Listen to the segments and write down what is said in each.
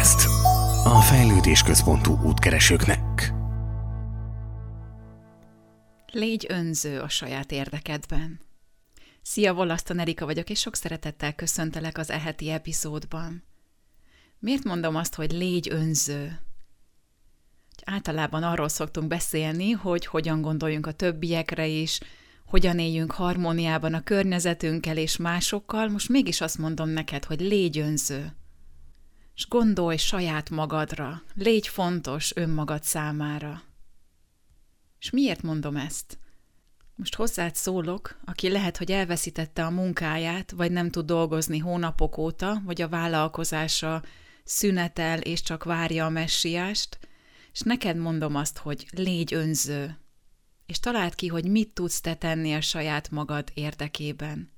Podcast. A fejlődés központú útkeresőknek. Légy önző a saját érdekedben. Szia, Volasztan Erika vagyok, és sok szeretettel köszöntelek az eheti epizódban. Miért mondom azt, hogy légy önző? Általában arról szoktunk beszélni, hogy hogyan gondoljunk a többiekre is, hogyan éljünk harmóniában a környezetünkkel és másokkal, most mégis azt mondom neked, hogy légy önző. És gondolj saját magadra, légy fontos önmagad számára. És miért mondom ezt? Most hozzád szólok, aki lehet, hogy elveszítette a munkáját, vagy nem tud dolgozni hónapok óta, vagy a vállalkozása szünetel és csak várja a messiást, és neked mondom azt, hogy légy önző, és találd ki, hogy mit tudsz te tenni a saját magad érdekében.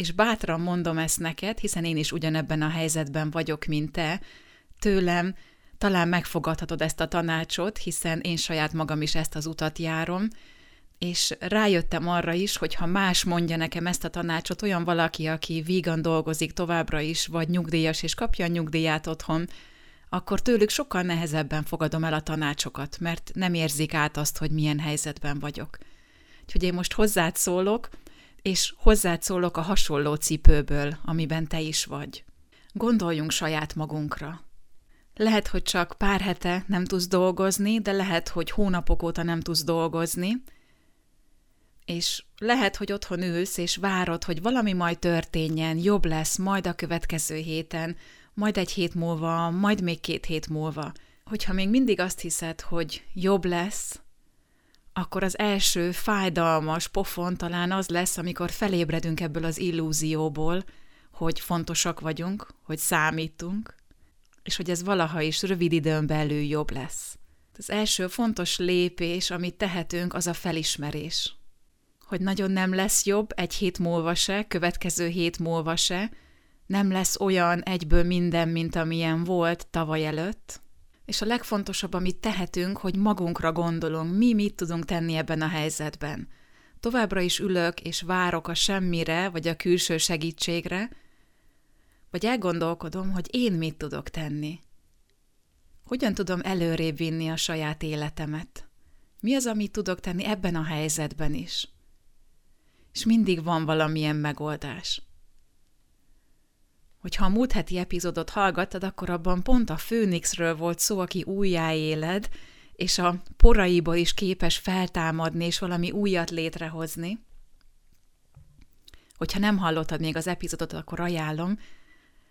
És bátran mondom ezt neked, hiszen én is ugyanebben a helyzetben vagyok, mint te, tőlem talán megfogadhatod ezt a tanácsot, hiszen én saját magam is ezt az utat járom, és rájöttem arra is, hogy ha más mondja nekem ezt a tanácsot, olyan valaki, aki vígan dolgozik továbbra is, vagy nyugdíjas, és kapja a nyugdíját otthon, akkor tőlük sokkal nehezebben fogadom el a tanácsokat, mert nem érzik át azt, hogy milyen helyzetben vagyok. Úgyhogy én most hozzád szólok, és hozzád szólok a hasonló cipőből, amiben te is vagy. Gondoljunk saját magunkra. Lehet, hogy csak pár hete nem tudsz dolgozni, de lehet, hogy hónapok óta nem tudsz dolgozni, és lehet, hogy otthon ülsz, és várod, hogy valami majd történjen, jobb lesz, majd a következő héten, majd egy hét múlva, majd még két hét múlva. Hogyha még mindig azt hiszed, hogy jobb lesz, akkor az első fájdalmas pofon talán az lesz, amikor felébredünk ebből az illúzióból, hogy fontosak vagyunk, hogy számítunk, és hogy ez valaha is rövid időn belül jobb lesz. Az első fontos lépés, amit tehetünk, az a felismerés. Hogy nagyon nem lesz jobb egy hét múlva se, következő hét múlva se, nem lesz olyan egyből minden, mint amilyen volt tavaly előtt. És a legfontosabb, amit tehetünk, hogy magunkra gondolunk, mi mit tudunk tenni ebben a helyzetben. Továbbra is ülök és várok a semmire, vagy a külső segítségre, vagy elgondolkodom, hogy én mit tudok tenni. Hogyan tudom előrébb vinni a saját életemet? Mi az, amit tudok tenni ebben a helyzetben is? És mindig van valamilyen megoldás hogyha a múlt heti epizódot hallgattad, akkor abban pont a Főnixről volt szó, aki újjáéled, és a poraiból is képes feltámadni, és valami újat létrehozni. Hogyha nem hallottad még az epizódot, akkor ajánlom.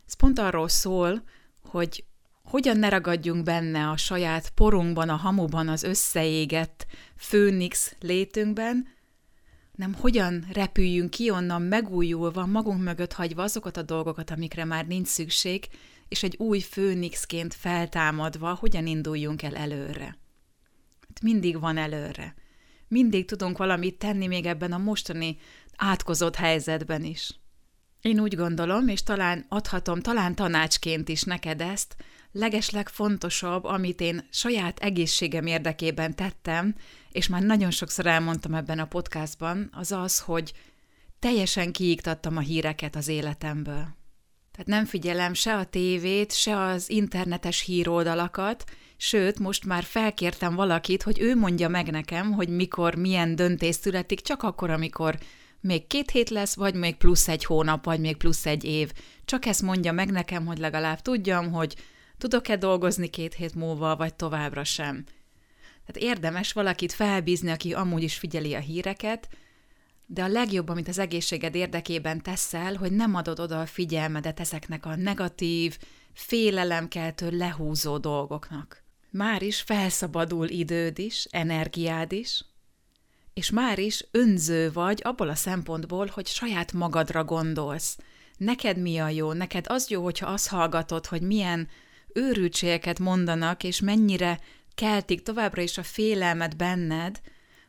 Ez pont arról szól, hogy hogyan ne ragadjunk benne a saját porunkban, a hamuban, az összeégett főnix létünkben, nem hogyan repüljünk ki onnan megújulva, magunk mögött hagyva azokat a dolgokat, amikre már nincs szükség, és egy új főnixként feltámadva, hogyan induljunk el előre. Hát mindig van előre. Mindig tudunk valamit tenni még ebben a mostani átkozott helyzetben is. Én úgy gondolom, és talán adhatom, talán tanácsként is neked ezt, legesleg fontosabb, amit én saját egészségem érdekében tettem, és már nagyon sokszor elmondtam ebben a podcastban, az az, hogy teljesen kiiktattam a híreket az életemből. Tehát nem figyelem se a tévét, se az internetes híroldalakat, sőt, most már felkértem valakit, hogy ő mondja meg nekem, hogy mikor, milyen döntés születik, csak akkor, amikor még két hét lesz, vagy még plusz egy hónap, vagy még plusz egy év. Csak ezt mondja meg nekem, hogy legalább tudjam, hogy tudok-e dolgozni két hét múlva, vagy továbbra sem. Tehát érdemes valakit felbízni, aki amúgy is figyeli a híreket, de a legjobb, amit az egészséged érdekében teszel, hogy nem adod oda a figyelmedet ezeknek a negatív, félelemkeltő, lehúzó dolgoknak. Már is felszabadul időd is, energiád is, és már is önző vagy abból a szempontból, hogy saját magadra gondolsz. Neked mi a jó? Neked az jó, hogyha azt hallgatod, hogy milyen őrültségeket mondanak, és mennyire keltik továbbra is a félelmet benned,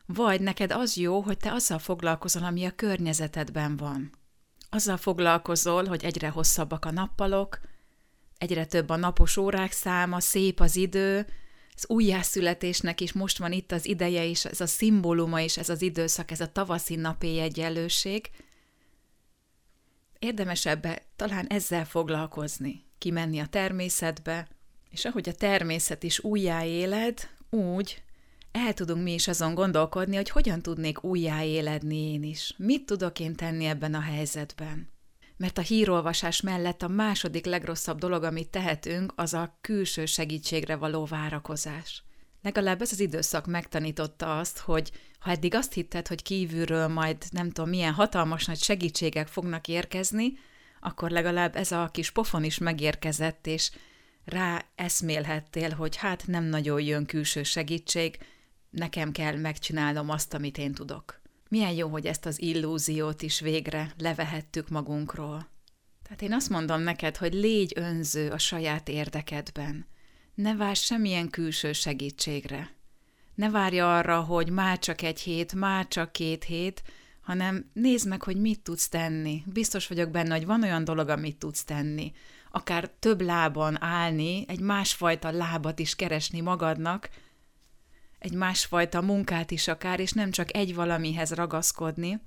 vagy neked az jó, hogy te azzal foglalkozol, ami a környezetedben van. Azzal foglalkozol, hogy egyre hosszabbak a nappalok, egyre több a napos órák száma, szép az idő, az újjászületésnek is most van itt az ideje is, ez a szimbóluma is, ez az időszak, ez a tavaszi napi egyenlőség. Érdemes ebbe talán ezzel foglalkozni. Kimenni a természetbe, és ahogy a természet is újjáéled, úgy el tudunk mi is azon gondolkodni, hogy hogyan tudnék újjáéledni én is. Mit tudok én tenni ebben a helyzetben? Mert a hírolvasás mellett a második legrosszabb dolog, amit tehetünk, az a külső segítségre való várakozás. Legalább ez az időszak megtanította azt, hogy ha eddig azt hitted, hogy kívülről majd nem tudom milyen hatalmas nagy segítségek fognak érkezni, akkor legalább ez a kis pofon is megérkezett, és rá eszmélhettél, hogy hát nem nagyon jön külső segítség, nekem kell megcsinálnom azt, amit én tudok. Milyen jó, hogy ezt az illúziót is végre levehettük magunkról. Tehát én azt mondom neked, hogy légy önző a saját érdekedben. Ne várj semmilyen külső segítségre. Ne várj arra, hogy már csak egy hét, már csak két hét, hanem nézd meg, hogy mit tudsz tenni. Biztos vagyok benne, hogy van olyan dolog, amit tudsz tenni. Akár több lábon állni, egy másfajta lábat is keresni magadnak, egy másfajta munkát is akár, és nem csak egy valamihez ragaszkodni.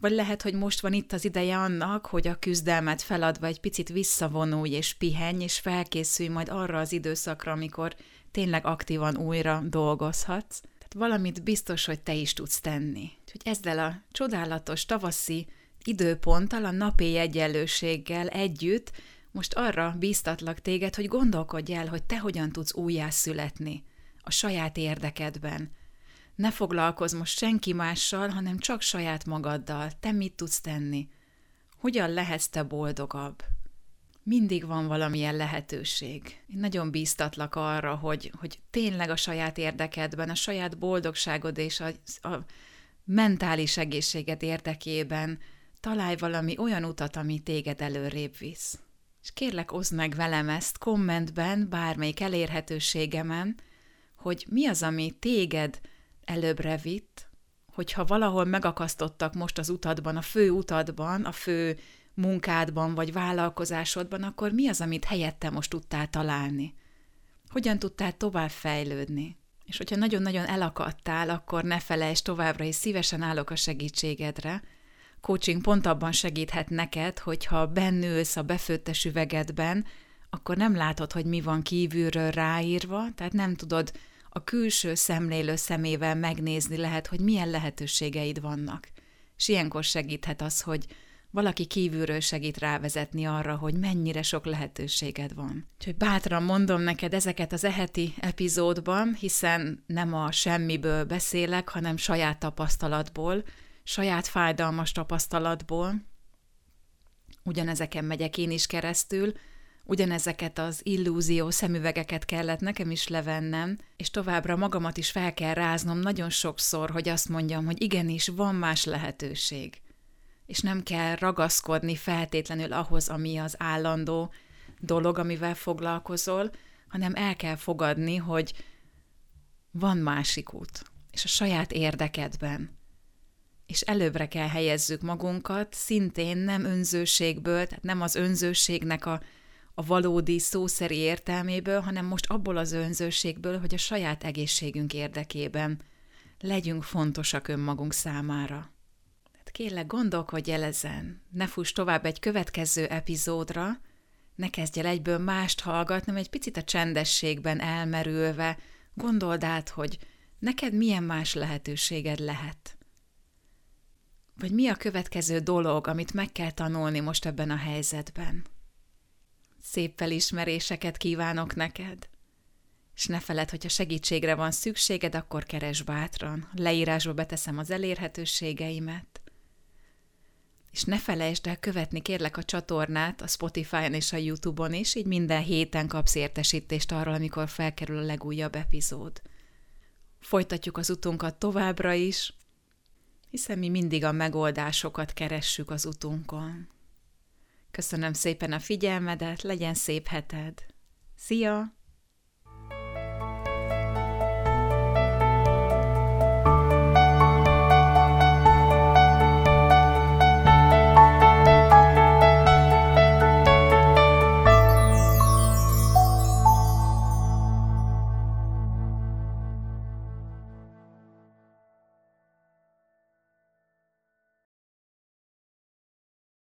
Vagy lehet, hogy most van itt az ideje annak, hogy a küzdelmet feladva egy picit visszavonulj és pihenj, és felkészülj majd arra az időszakra, amikor tényleg aktívan újra dolgozhatsz. Tehát valamit biztos, hogy te is tudsz tenni. Úgyhogy ezzel a csodálatos tavaszi időponttal, a napi egyenlőséggel együtt most arra bíztatlak téged, hogy gondolkodj el, hogy te hogyan tudsz újjászületni a saját érdekedben. Ne foglalkozz most senki mással, hanem csak saját magaddal. Te mit tudsz tenni? Hogyan lehetsz te boldogabb? Mindig van valamilyen lehetőség. Én nagyon bíztatlak arra, hogy, hogy tényleg a saját érdekedben, a saját boldogságod és a, a mentális egészséged érdekében találj valami olyan utat, ami téged előrébb visz. És kérlek, oszd meg velem ezt kommentben, bármelyik elérhetőségemen, hogy mi az, ami téged előbbre vitt, hogyha valahol megakasztottak most az utadban, a fő utadban, a fő munkádban vagy vállalkozásodban, akkor mi az, amit helyette most tudtál találni? Hogyan tudtál tovább fejlődni? És hogyha nagyon-nagyon elakadtál, akkor ne felejtsd továbbra is szívesen állok a segítségedre. Coaching pont abban segíthet neked, hogyha bennülsz a befőttes üvegedben, akkor nem látod, hogy mi van kívülről ráírva, tehát nem tudod a külső szemlélő szemével megnézni lehet, hogy milyen lehetőségeid vannak. És ilyenkor segíthet az, hogy valaki kívülről segít rávezetni arra, hogy mennyire sok lehetőséged van. Úgyhogy bátran mondom neked ezeket az eheti epizódban, hiszen nem a semmiből beszélek, hanem saját tapasztalatból, saját fájdalmas tapasztalatból. Ugyanezeken megyek én is keresztül, Ugyanezeket az illúzió szemüvegeket kellett nekem is levennem, és továbbra magamat is fel kell ráznom nagyon sokszor, hogy azt mondjam, hogy igenis van más lehetőség. És nem kell ragaszkodni feltétlenül ahhoz, ami az állandó dolog, amivel foglalkozol, hanem el kell fogadni, hogy van másik út, és a saját érdekedben. És előbbre kell helyezzük magunkat, szintén nem önzőségből, tehát nem az önzőségnek a a valódi szószeri értelméből, hanem most abból az önzőségből, hogy a saját egészségünk érdekében legyünk fontosak önmagunk számára. Kérlek, gondolkodj el ezen, ne fuss tovább egy következő epizódra, ne kezdj el egyből mást hallgatni, hanem egy picit a csendességben elmerülve, gondold át, hogy neked milyen más lehetőséged lehet. Vagy mi a következő dolog, amit meg kell tanulni most ebben a helyzetben. Szép felismeréseket kívánok neked. És ne feled, hogyha segítségre van szükséged, akkor keres bátran. Leírásba beteszem az elérhetőségeimet. És ne felejtsd el követni kérlek a csatornát a Spotify-on és a YouTube-on is, így minden héten kapsz értesítést arról, amikor felkerül a legújabb epizód. Folytatjuk az utunkat továbbra is, hiszen mi mindig a megoldásokat keressük az utunkon. Köszönöm szépen a figyelmedet, legyen szép heted. Szia!